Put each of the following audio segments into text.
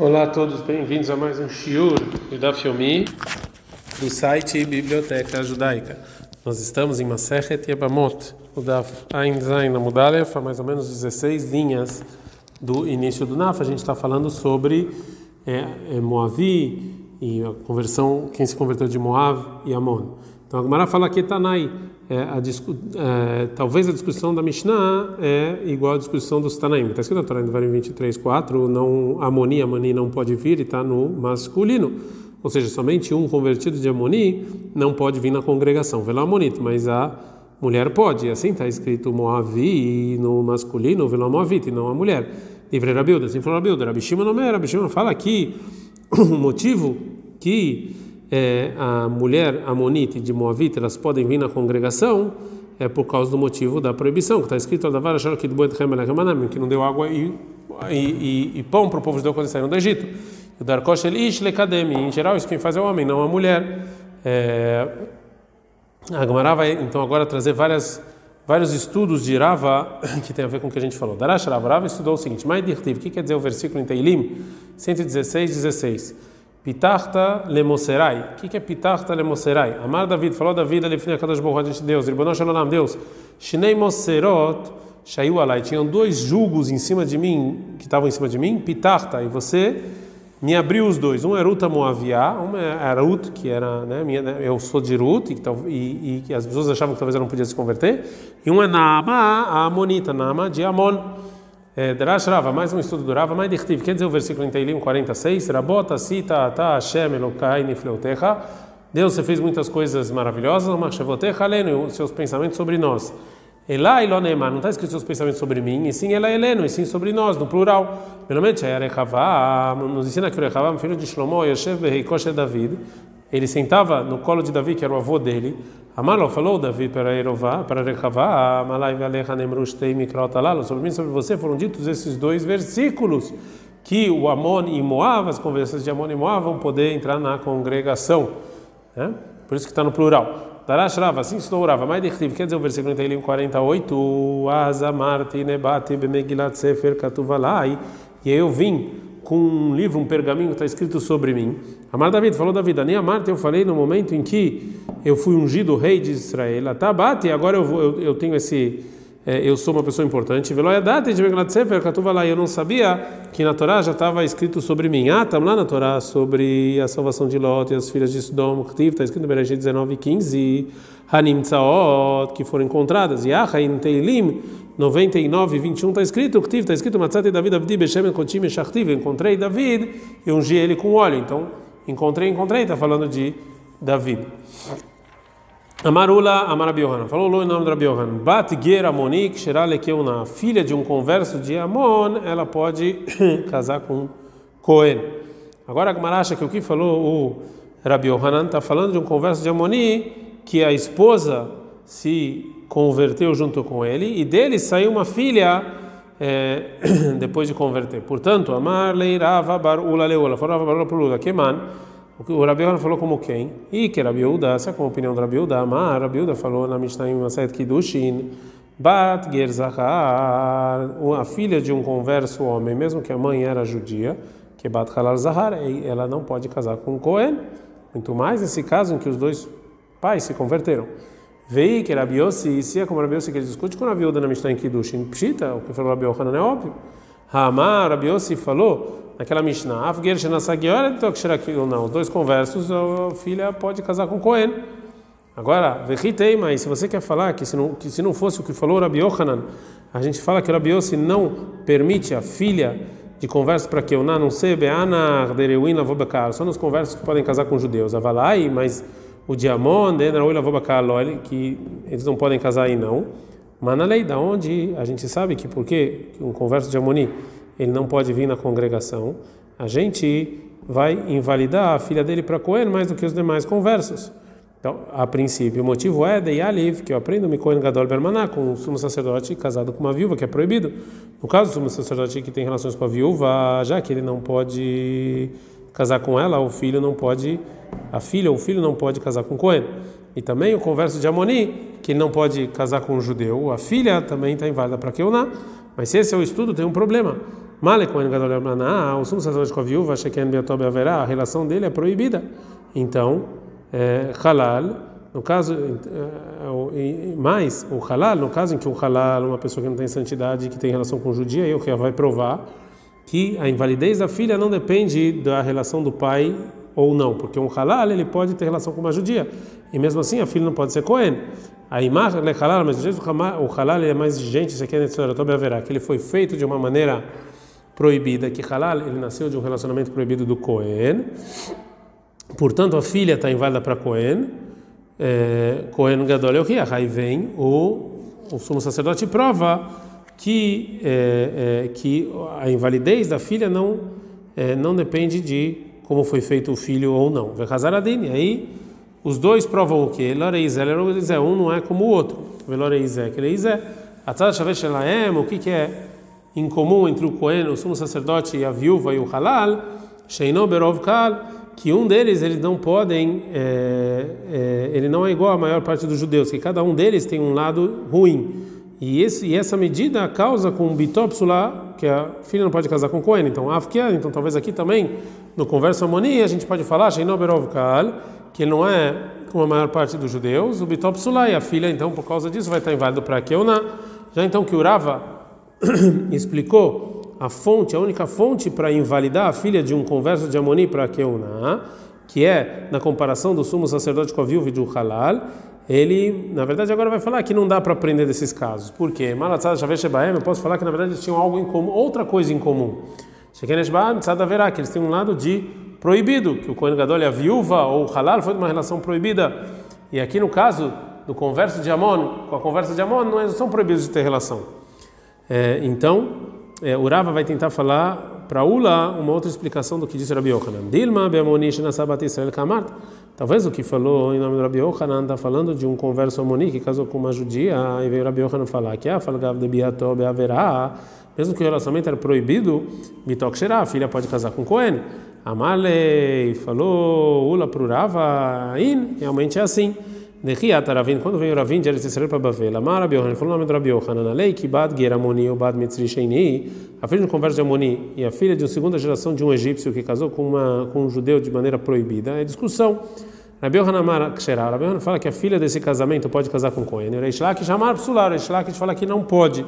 Olá a todos, bem-vindos a mais um Shiur da Filmi do site Biblioteca Judaica. Nós estamos em Masechet Yebamot, o Daf Ein Zain Amudalef, há mais ou menos 16 linhas do início do Naf. A gente está falando sobre é, é, Moavi e a conversão, quem se converteu de Moav e Amon. Então a Gemara fala que Tanai, é, a é, talvez a discussão da Mishnah é igual à discussão dos Tanaim. Está escrito na Torá, no 23, 4, não, Amoni, Amoni não pode vir e está no masculino. Ou seja, somente um convertido de Amoni não pode vir na congregação. Velo Amonito, mas a mulher pode. E assim está escrito Moavi no masculino, Velo Moavit, e não a mulher. Livre Rabilda, assim falou Rabilda. Rabishima não é, Rabishima fala aqui o motivo que é, a mulher amonite de Moavita elas podem vir na congregação é por causa do motivo da proibição, que está escrito que não deu água e, e, e, e pão para o povo judeu quando saíram do Egito. O Darkosh Ish Lekademi, em geral, isso quem faz é o homem, não a mulher. É, a Gemara vai então agora trazer várias, vários estudos de Rava que tem a ver com o que a gente falou. Darash Rava, Rava estudou o seguinte: Mai Dirtiv, o que quer dizer o versículo em Teilim 116, 16? Pitachta lemoserai. O que é pitachta lemoserai? Amar David, falou David, alefine Kadosh Baruch de Deus, Ribonon Shalom, Deus. Shinei moserot shaiu alai. Tinham dois julgos em cima de mim, que estavam em cima de mim, pitachta, e você me abriu os dois. Um era Ruta Moavia, um era Ruth, que era, né, minha, eu sou de Ruth, e, e, e, as pessoas achavam que talvez eu não podia se converter. E um é Naama, a Amonita, Naama de Amon. É, Derash Rava, mais um estudo do Rava, mais dirtiv, quer dizer o versículo em Teilim 46, Rabota, Sita, Ta, Hashem, Elokai, Nifleutecha, Deus, você fez muitas coisas maravilosas, Machavotecha, Aleno, os seus pensamentos sobre nós. Elá Ilonema, não está escrito seus pensamentos sobre mim, e sim Elá Heleno, e sim sobre nós, no plural. Pelo menos, nos ensina que o Rechavá, filho de Shlomo, Yoshev Beheikoshe David, ele sentava no colo de Davi, que era o avô dele, Amalo falou Davi para Erová, para Rechavá, Amalai Valecha Nemrush Tei Mikraot Alalo, sobre mim, sobre você foram ditos esses dois versículos, que o Amon e Moab, as conversas de Amon e Moab, vão poder entrar na congregação. Né? Por isso que está no plural. Darash Rava, assim estou Rava, mais dirtiv, quer dizer o versículo em Teilim 48, Azamarti Bemegilat Sefer Katuvalai, e eu vim com um livro, um pergaminho, está escrito sobre mim. Amar David, falou Davi, nem Amar, eu falei no momento em que eu fui ungido rei de Israel, tá bate, agora eu, vou, eu, eu tenho esse, eu sou uma pessoa importante. Eu não sabia que na Torá já estava escrito sobre mim. Ah, estamos lá na Torá sobre a salvação de Lot e as filhas de Sodom, está escrito no Bereshit 19 15, Hanim Tzaot, que foram encontradas, e Achaim Teilim 99 21 está escrito, está escrito Matzati David Abdi Beshem Kotim Shachtiv, encontrei David e ungi ele com óleo. Então, encontrei, encontrei, está falando de David. Amarula Amarabi Yohanan, falou o nome de Rabi Yohanan, Bat Ger Amonik Sheralekeuna, filha de um converso de Amon, ela pode casar com Cohen. Agora a acha que o que falou o Rabi Yohanan está falando de um converso de Amoni, que a esposa se converteu junto com ele, e dele saiu uma filha é, depois de converter. Portanto, Amar Leirava Bar Ula Leula, falou Bar Ula Ula, Keman, o Rabi Yohanan falou como quem? E que Rabi Yehuda, essa é a opinião do Rabi Yehuda, Amar, Rabi Yehuda falou na Mishnah em Maset Kiddushin, Bat Gerzahar, a filha de um converso homem, mesmo que a mãe era judia, que Bat Halal Zahar, ela não pode casar com Cohen, muito mais nesse caso em que os dois pais se converteram. Vei que Rabi Yossi, se é como Rabi Yossi que ele discute com Rabi Yehuda na Mishnah em Kiddushin, Pshita, o que falou Rabi Yohanan é óbvio. Hamar, Rabi Yossi falou naquela Mishnah, Afger Shenasagiora, não, os dois conversos, a filha pode casar com Cohen. Agora, Vechitei, mas se você quer falar que se não, que se não fosse o que falou Rabi Yohanan, a gente fala que Rabi Yossi não permite a filha de converso para que eu não sei, Beana, Derewin, Lavobekar, só nos conversos que podem casar com judeus. Avalai, mas o Diamon, Denraui, Lavobekar, que eles não podem casar aí não. Mas na lei, da onde a gente sabe que porque um converso de Amoni ele não pode vir na congregação, a gente vai invalidar a filha dele para Cohen mais do que os demais conversos. Então, a princípio, o motivo é de Yaliv, que eu aprendo me Cohen Gadol Bermaná, com um sumo sacerdote casado com uma viúva, que é proibido. No caso do sumo sacerdote que tem relações com a viúva, já que ele não pode casar com ela, o filho não pode, a filha ou o filho não pode casar com Cohen. E também o converso de Amoni, que não pode casar com um judeu, a filha também está inválida para Keuná. Mas se esse é o estudo, tem um problema. Male Kohen Gadol Amaná, o sumo sacerdote com a viúva, a relação dele é proibida. Então, é, halal, no caso, é, mais o halal, no caso em que o halal, uma pessoa que não tem santidade, que tem relação com judia, aí o que vai provar que a invalidez da filha não depende da relação do pai ou não, porque um halal ele pode ter relação com uma judia e mesmo assim a filha não pode ser cohen. A imagem é halal, mas o halal é mais exigente, isso aqui é Netzoratob haverá, que ele foi feito de uma maneira proibida, que halal ele nasceu de um relacionamento proibido do cohen. Portanto, a filha está inválida para cohen. Cohen gadol é o que? Aí vem o, o sumo sacerdote prova que é, é, que a invalidez da filha não não depende de como foi feito o filho ou não. Vechazaradin, aí os dois provam o que? Loreizé, Loreizé, um não é como o outro. Veloreizé, Kereizé. Atzad o que que é em comum entre o Cohen, o sumo sacerdote, e a viúva e o Halal? Sheino que um deles eles não podem, é, é, ele não é igual à maior parte dos judeus, que cada um deles tem um lado ruim. E, esse, e essa medida causa com bitopsula, que a filha não pode casar com Cohen, então Afkia, então talvez aqui também, no converso Amoni, a gente pode falar, Sheinoberovkal, que não é como a maior parte dos judeus, o bitopsula, e a filha, então, por causa disso, vai estar inválido para Keuna. Já então que Urava explicou a fonte, a única fonte para invalidar a filha de um converso de Amoni para Keuna, que é na comparação do sumo sacerdote com a viúva e do halal, ele, na verdade, agora vai falar que não dá para aprender desses casos. Por quê? Malatzad Shavesh Shebaem, eu posso falar que na verdade eles tinham algo em comum, outra coisa em comum. Shekenesh Baem, Tzad verá que eles têm um lado de proibido, que o Kohen Gadol e a viúva ou o halal foi de uma relação proibida. E aqui no caso, no converso de Amon, com a conversa de Amon, não são proibidos de ter relação. É, então, é, Urava vai tentar falar para Ula uma outra explicação do que disse Rabi Yochanan. Dilma be'amonish na sabat Israel kamart. Talvez o que falou em nome do Rabi Yohanan está falando de um converso amoni que casou com uma judia, e veio Rabi Yohanan falar que a ah, falgav de biatob haverá, mesmo que o relacionamento era proibido, será, a filha pode casar com Cohen. Amalei falou, ula prurava, in, realmente é assim. Nechiat Ravin, quando veio Ravin de Eretz Israel para Bavel, Amar Rabi Yohanan, falou o nome do Rabi Yohanan, na lei que bad ger amoni ou bad mitzri sheini, a filha de um converso de Amoni e a filha de uma segunda geração de um egípcio que casou com, uma, com um judeu de maneira proibida, é discussão. Rabi Yohanan Ksherah, Rabi Yohanan fala que a filha desse casamento pode casar com Cohen. Reish Lakish Amar Psular, Reish Lakish fala que não pode.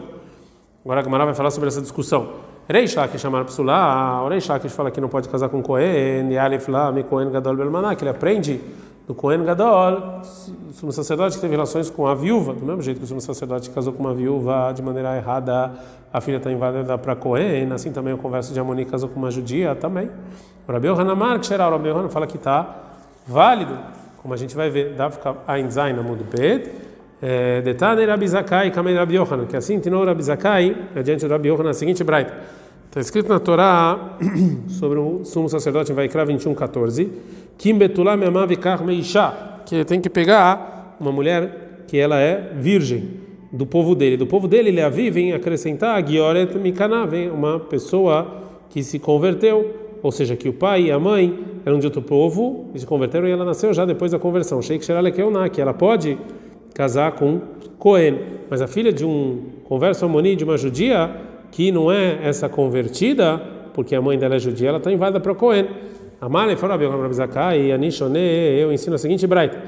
Agora a Gamara vai falar sobre essa discussão. Reish Lakish Amar Psular, Reish Lakish fala que não pode casar com Cohen, e Alef Lam, Cohen Gadol Belmaná, que ele aprende do Cohen Gadol, sumo sacerdote que teve relações com a viúva, do mesmo jeito que o sumo sacerdote casou com uma viúva de maneira errada, a filha está invadida para Cohen, assim também o converso de Amoni casou com uma judia também. O Rabi Yohanan Amar Ksherah, o Rabi Yohanan fala que está válido, como a gente vai ver, dá ficar Ein Zain Amud Bet, Detane Rabi Zakai, Kamei Rabi Yohanan, que assim tinou Rabi Zakai, adiante do Rabi Yohanan, a seguinte braita. Está escrito na Torá sobre o sumo sacerdote em Vaikra 21, 14, Kim Betulá Memavikar Meisha, que tem que pegar uma mulher que ela é virgem do povo dele. Do povo dele, ele a vem acrescentar Gioret Mikana, vem uma pessoa que se converteu ou seja, que o pai e a mãe eram de outro povo e se converteram e ela nasceu já depois da conversão. Sheikh Sheralekeuná, que ela pode casar com Cohen, mas a filha de um converso amoni, de uma judia, que não é essa convertida, porque a mãe dela é judia, ela está invada para Cohen. Amale falou e Anishone, eu ensino a seguinte braita.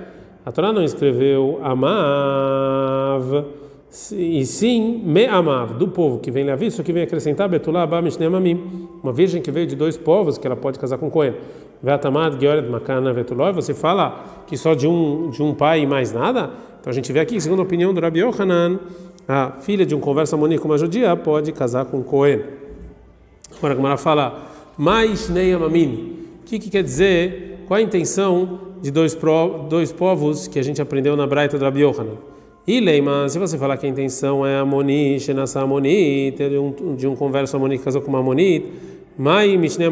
A Torá não escreveu Amav e sim me amav do povo que vem Levi, isso que vem acrescentar Betulá Amim, uma virgem que veio de dois povos que ela pode casar com Cohen. Vetamad Georet Makana Vetuló, você fala que só de um de um pai e mais nada? Então a gente vê aqui, segundo a opinião do Rabi Yohanan, a filha de um conversa amoni com uma judia pode casar com Cohen. Agora como ela fala, mais Neyamamim. O que, que quer dizer? Qual a intenção de dois, pro, dois povos que a gente aprendeu na Braita do Rabi Yohanan? Leima, se você falar que a intenção é Amoni, Shenasa Amoni, de um, de um converso Amoni que casou com uma Amoni, Mai Mishne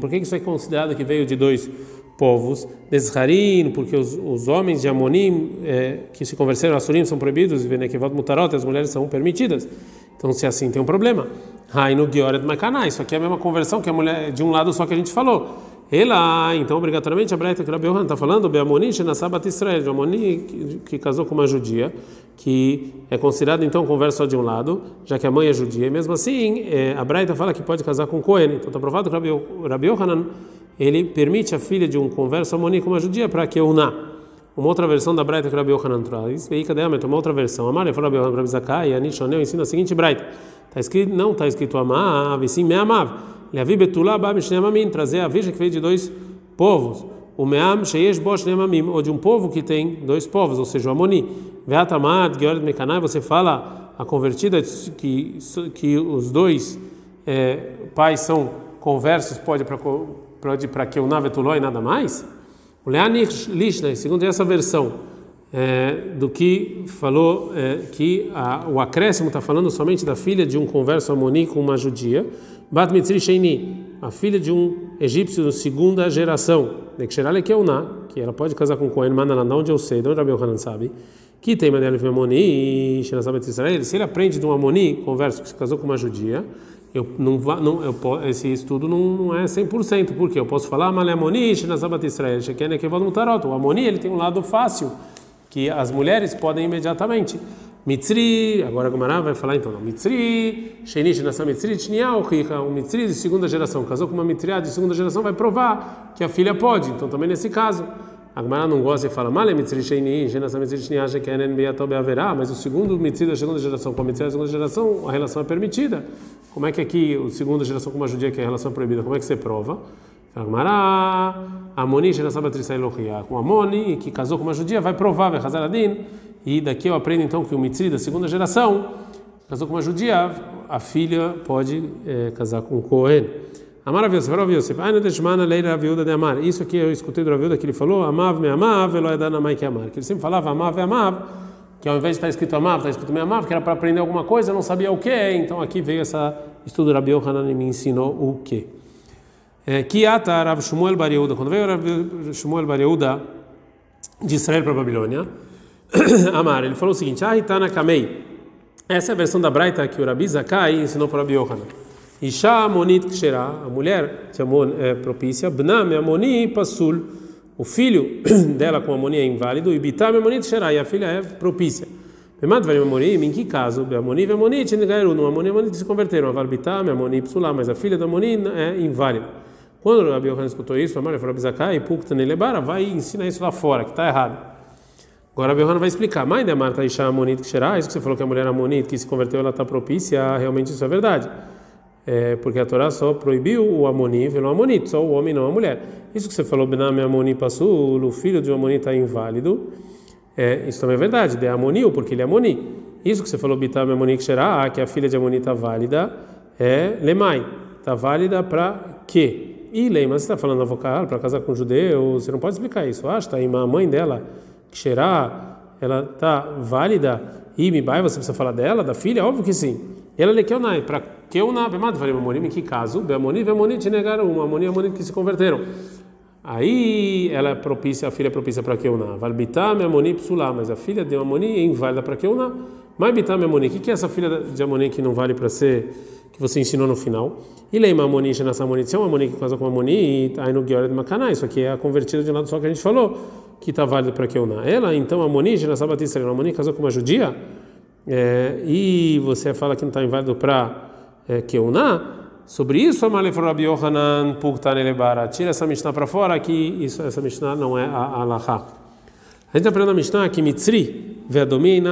por que isso é considerado que veio de dois povos? Desharim, porque os, os homens de Amonim é, que se converteram a Surim são proibidos, e Venekevot Mutarot, as mulheres são permitidas. Então, se assim tem um problema. Rainu Gioret Makaná, isso aqui é a mesma conversão que a mulher de um lado só que a gente falou. Ela, então, obrigatoriamente, a Braita que Rabi está falando, Beamoni Shenasabat Israel, de Amoni que, casou com uma judia, que é considerado, então, conversa só de um lado, já que a mãe é judia. E mesmo assim, é, a Braita fala que pode casar com Cohen. Então, está provado que Rabi, Yohanan, ele permite a filha de um converso Amoni com uma judia para que uná. Uma outra versão da Braita que Rabi Yohanan traz, e cadê uma outra versão? Amar, falou Rabi Yohanan, Rabi Zakai, Anishoneu ensina a seguinte Braita. Está escrito, não está escrito Amav, e sim Meamav. Levi Betulá Babishnem Amim, trazer a virgem que veio de dois povos. O Meam Sheish Bosh Amim, ou de um povo que tem dois povos, ou seja, o Amoni. Veatamad, Georg Mekanai, você fala a convertida que, que os dois é, pais são conversos, pode para para que o Navetuló e nada mais? O Leanich Lishnai, segundo essa versão, é, do que falou é, que a, o acréscimo está falando somente da filha de um converso amoni com uma judia, Bat Mitzri Sheini, a filha de um egípcio de segunda geração, Nekshirale Keuná, que ela pode casar com Cohen Manalan, onde eu sei, de onde Rabi Yohanan sabe, que tem Manel Amoni, Shenazabet Israel, se ele aprende de um Amoni, converso que se casou com uma judia, eu não, não eu, esse estudo não, não é 100%, porque eu posso falar Malé Amoni, Shenazabat Israel, Sheken Ekevod Mutarot, o Amoni ele tem um lado fácil, que as mulheres podem imediatamente. Mitzri, agora a Gomara vai falar então, não. Mitzri, Sheinish nessa Mitzri, Richa, um Mitzri de segunda geração, casou com uma Mitriá de segunda geração, vai provar que a filha pode. Então também nesse caso, a não gosta e fala, Male Mitzri Sheinish, nessa Mitzri Tniau, Shekenen Beatobe haverá, mas o segundo Mitzri da segunda geração com a Mitzri da segunda geração, a relação é permitida. Como é que aqui, o segunda geração com uma judia que é a relação proibida, como é que você prova? Agmará, Amoni, com Amoni, que casou com uma judia, vai provar, vai Hazaradin, e daqui eu aprendo então que o Mitzri da segunda geração casou com uma judia, a filha pode é, casar com o Cohen. Amar a Yosef, Rav Yosef, Aina Deshmana Leira Viúda de Amar. Isso aqui eu escutei do Raviuda que ele falou, Amav me amav, Elo Edana Mai que amar. Que ele sempre falava Amav me amav, que ao invés de estar escrito Amav, está escrito me amav, que era para aprender alguma coisa, não sabia o que. Então aqui veio esse estudo do Rabi Yohanan e me ensinou o que. Que ata Rav Shmuel Bar Yehuda, quando veio Rav Shmuel Bar Yehuda de Israel para a Babilônia, Amar, ele falou o seguinte: Ah, Itana Kamei. Essa é a versão da Braita que o Rabi Zakai ensinou para Rabi Yohanan. Isha Monit Kshera, a mulher de Amon é propícia, Bnam Amoni Pasul, o filho dela com Amoni é inválido, e Bitam Amonit Kshera, e a filha é propícia. Bemad Varim Amonim, em que caso? Amoni e Amoni Tchenegairu, no Amoni e Amoni se converteram, Avar Bitam Amoni Psulá, mas a filha da Amoni é inválida. Quando Rabi Yohanan escutou isso, Amar falou: Zakai, Puktan Lebara, vai e ensina isso lá fora, que está errado. Agora a Behona vai explicar. Mãe da Marta Isha Amonit Ksherá, isso que você falou que a mulher Amonit que se converteu, ela está propícia, realmente isso é verdade. É, porque a Torá só proibiu o Amoni, o Amonit, só o homem, não a mulher. Isso que você falou, Bename Amoni Passul, o filho de um Amoni está inválido, é, isso também é verdade, de Amonil, porque ele é Amoni. Isso que você falou, Bitame Amoni Ksherá, que a filha de Amoni está válida, é Lemai. Está válida para quê? E Lei, mas você está falando vocal para casar com um judeu, você não pode explicar isso. Ah, está aí, a mãe dela Xerá, ela tá válida e Mibai, você precisa falar dela, da filha? Óbvio que sim. Ela lhe Keunai, para Keunai, Bemad, falei, Mamonim, em que caso? Beamoni, Beamoni te negaram uma, Amoni e Amoni que se converteram. Aí ela é propícia, a filha é propícia para Keunai. Valbitá, Amoni, Psulá, mas a filha de Amoni é inválida para Keunai. Mas Bitá, Amoni, o que é essa filha de Amoni que não vale para ser, que você ensinou no final? E Leima Amoni, Shenassa Amoni, se é uma Amoni que casa com Amoni, aí no Guiora de Macaná, isso aqui é a convertida de um lado só que a gente falou que está válido para Keuná. Ela, então, a Moni, na Sabatista, a Moni casou com uma judia, é, e você fala que não está inválido para é, sobre isso, a Malef Rabi Yohanan Puktan Elebara, tira essa Mishnah para fora, que isso, essa Mishnah não é a Alaha. A gente aprende na Mishnah que Mitzri, Veadomi e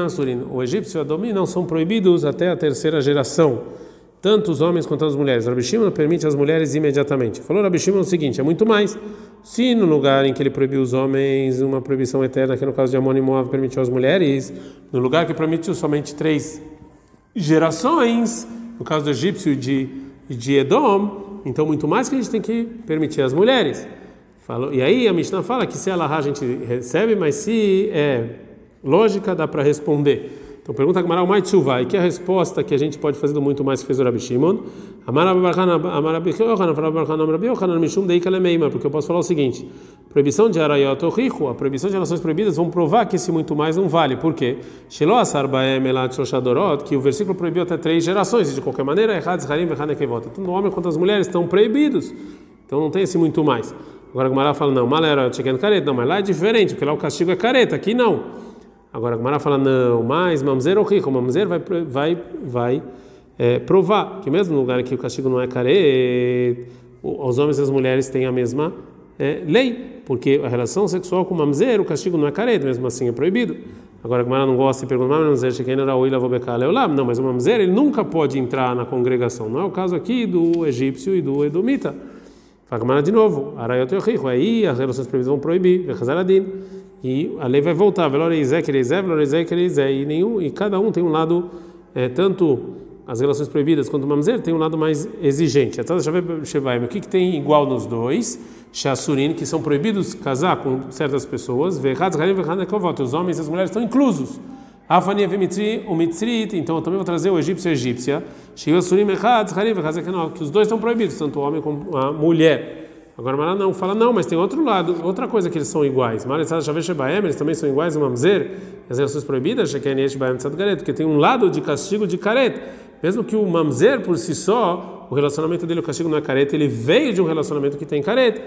o egípcio e Adomi não são proibidos até a terceira geração tanto os homens quanto as mulheres. Rabi Shimon permite as mulheres imediatamente. Falou Rabi Shimon o seguinte: é muito mais. Se no lugar em que ele proibiu os homens, uma proibição eterna, que no caso de Amon e Moab permitiu as mulheres, no lugar que permitiu somente três gerações, no caso do egípcio e de, de Edom, então muito mais que a gente tem que permitir as mulheres. Falou, e aí a Mishnah fala que se ela a gente recebe, mas se é lógica, dá para responder. Então pergunta Gamara o mais e que é a resposta que a gente pode fazer do muito mais que fez o Rabi Shimon? Porque eu posso falar o seguinte: proibição de arayot rico, a proibição de relações proibidas vão provar que esse muito mais não vale. Por quê? Que o versículo proibiu até três gerações, e de qualquer maneira, tanto o homem quanto as mulheres estão proibidos. Então não tem esse muito mais. Agora a Gumara fala, não, malera chegando careta. Não, mas lá é diferente, porque lá o castigo é careta, aqui não. Agora a Gumara fala, não, mas mamzer ou rico, mamzer vai, vai, vai é, provar que mesmo no lugar que o castigo não é careta, os homens e as mulheres têm a mesma é, lei, porque a relação sexual com mamzer, o castigo não é careta, mesmo assim é proibido. Agora a Gumara não gosta e pergunta, mas mamzer cheguei na Oila vou becar Não, mas o mamzer ele nunca pode entrar na congregação. Não é o caso aqui do egípcio e do edomita. Fala de novo, Arayot Yochicho, aí as relações proibidas vão proibir, Vechazaradin, e a lei vai voltar, Veloreizé, e nenhum, e cada um tem um lado, é, tanto as relações proibidas quanto o mamzer tem um lado mais exigente. O que, que tem igual nos dois? Shasurin, que são proibidos casar com certas pessoas, os homens e as mulheres estão inclusos. Afania Vimitri, o então eu também vou trazer o egípcio e a egípcia, que os dois estão proibidos, tanto o homem como a mulher. Agora Mará não, fala não, mas tem outro lado, outra coisa que eles são iguais. Eles também são iguais, o mamzer, as relações proibidas, porque tem um lado de castigo de careta. Mesmo que o mamzer por si só, o relacionamento dele, o castigo não é careta, ele veio de um relacionamento que tem careta.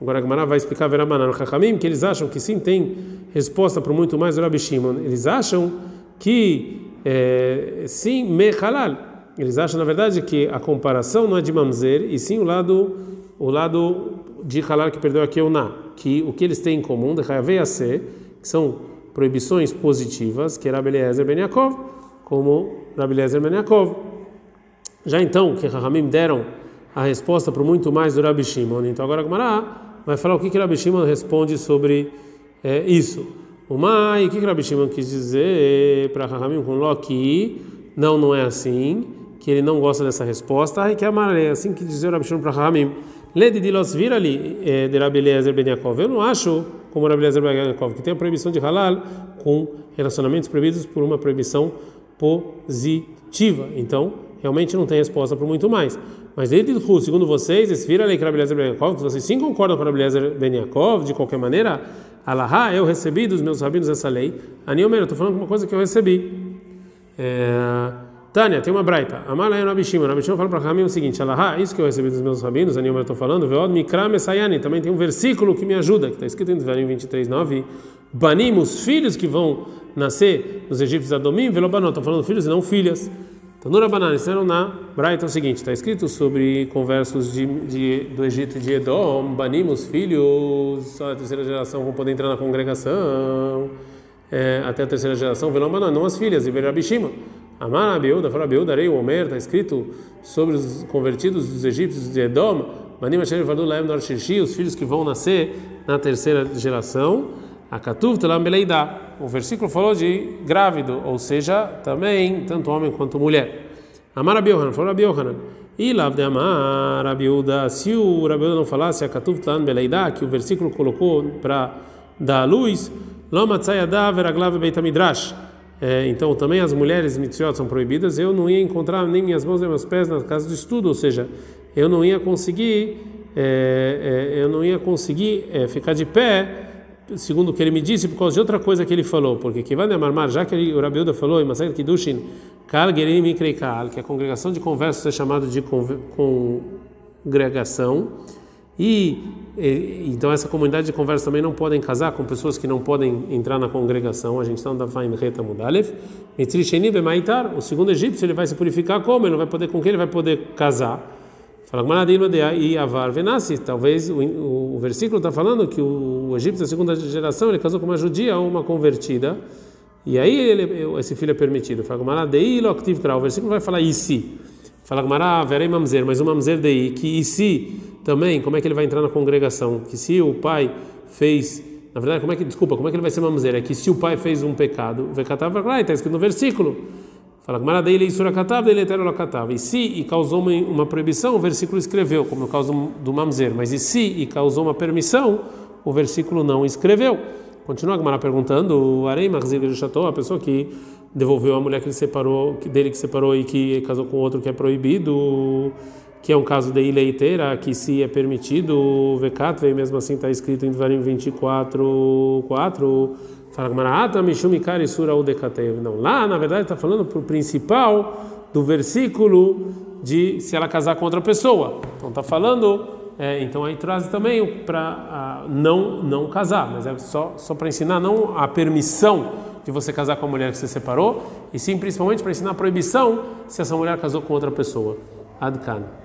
Agora a vai explicar Verabanan Chachamim, que eles acham que sim tem resposta para muito mais do Rabi Shimon. Eles acham que é, sim, me halal. Eles acham, na verdade, que a comparação não é de mamzer, e sim o lado, o lado de halal que perdeu aqui é o na. Que o que eles têm em comum, de ser, que são proibições positivas, que é Rabi Ben Yaakov, como Rabi Ben Yaakov. Já então, que Rahamim deram a resposta para muito mais do Rabi Shimon. Então agora a Gemara vai falar o que que Rabi Shimon responde sobre é, isso. O Mai, o que que Rabi Shimon quis dizer para Rahamim com Loki? Não, não é assim, que ele não gosta dessa resposta. Ai, que é assim que dizer Rabi Shimon para Rahamim. Lede de los vir ali é, de Rabi Eliezer Ben Yaakov. Eu não acho, como Rabi Eliezer Ben Yaakov, que tem a proibição de halal com relacionamentos proibidos por uma proibição positiva. Então, realmente não tem resposta para muito mais. Mas desde o segundo vocês, esse vira lei que Rabelezer Ben Yaakov, vocês sim concordam com Rabelezer Ben Yaakov, de qualquer maneira, Alahá, eu recebi dos meus rabinos essa lei. Aniomer, eu estou falando uma coisa que eu recebi. É, Tânia, tem uma braita. Amala é Nabishima. Nabishima fala para Ramim o seguinte: Alahá, isso que eu recebi dos meus rabinos, Aniomer, eu estou falando, Veod Mikra Messayani. Também tem um versículo que me ajuda, que está escrito em Devarim 23, 9. Banim, os filhos que vão nascer nos egípcios Adomim, Velobanot. Estou falando filhos e não filhas. Tanura Banana, disseram na Braita é o seguinte: está escrito sobre conversos de, de, do Egito de Edom, banimos filhos, só a terceira geração vão poder entrar na congregação, é, até a terceira geração, Velom Banana, não as filhas, e Verabishima. Amar Abiúda, fala Abiúda, Arei Omer, está escrito sobre os convertidos dos egípcios de Edom, Banim Asher Vadu Laem Nor os filhos que vão nascer na terceira geração. A Katuv Telam Beleidá. O versículo falou de grávido, ou seja, também tanto homem quanto mulher. Amar falou Rabi Yohanan. E Lav de Amar Rabiuda, se o Rabiuda não falasse a Katuv Telam Beleidá, que o versículo colocou para dar luz, Loma Tzayadá Veraglav Beitamidrash. É, então também as mulheres mitzvot são proibidas. Eu não ia encontrar nem minhas mãos nem meus pés na casa de estudo, ou seja, eu não ia conseguir, é, é, eu não ia conseguir é, ficar de pé segundo o que ele me disse, por causa de outra coisa que ele falou, porque que vai Marmar, já que ele, o Rabiuda falou em Masayat Kiddushin, Kal que a congregação de conversos é chamada de congregação, e, então essa comunidade de conversa também não podem casar com pessoas que não podem entrar na congregação. A gente está no Faim Reta Mudalev. O segundo egípcio, ele vai se purificar como? Ele não vai poder com quem ele vai poder casar? Fala e Avar. Talvez o, o, o versículo está falando que o, o egípcio da segunda geração ele casou com uma judia ou uma convertida. E aí ele, esse filho é permitido. Fala O versículo vai falar e se. Mas o mamzer dei, que e se também, como é que ele vai entrar na congregação? Que se o pai fez, na verdade, como é que, desculpa, como é que ele vai ser mamzer? É que se o pai fez um pecado, está escrito no versículo. Fala Surakatav, ele Eterolakatav. E se e causou uma, uma proibição, o versículo escreveu, como no caso do Mamzer. Mas e se e causou uma permissão, o versículo não escreveu. Continua a Gemara perguntando, o Arei Marzir a pessoa que devolveu a mulher que ele separou, dele que separou e que casou com outro que é proibido, que é um caso de ileiteira, que se é permitido, o Vekat, veio mesmo assim está escrito em Devarim 24, 4, Fala Gmarata Mishumikari Sura Udekatev. Não, lá na verdade está falando para o principal do versículo de se ela casar com outra pessoa. Então está falando é, então aí traz também para não não casar, mas é só só para ensinar não a permissão de você casar com a mulher que você separou, e sim principalmente para ensinar a proibição se essa mulher casou com outra pessoa. Adkan.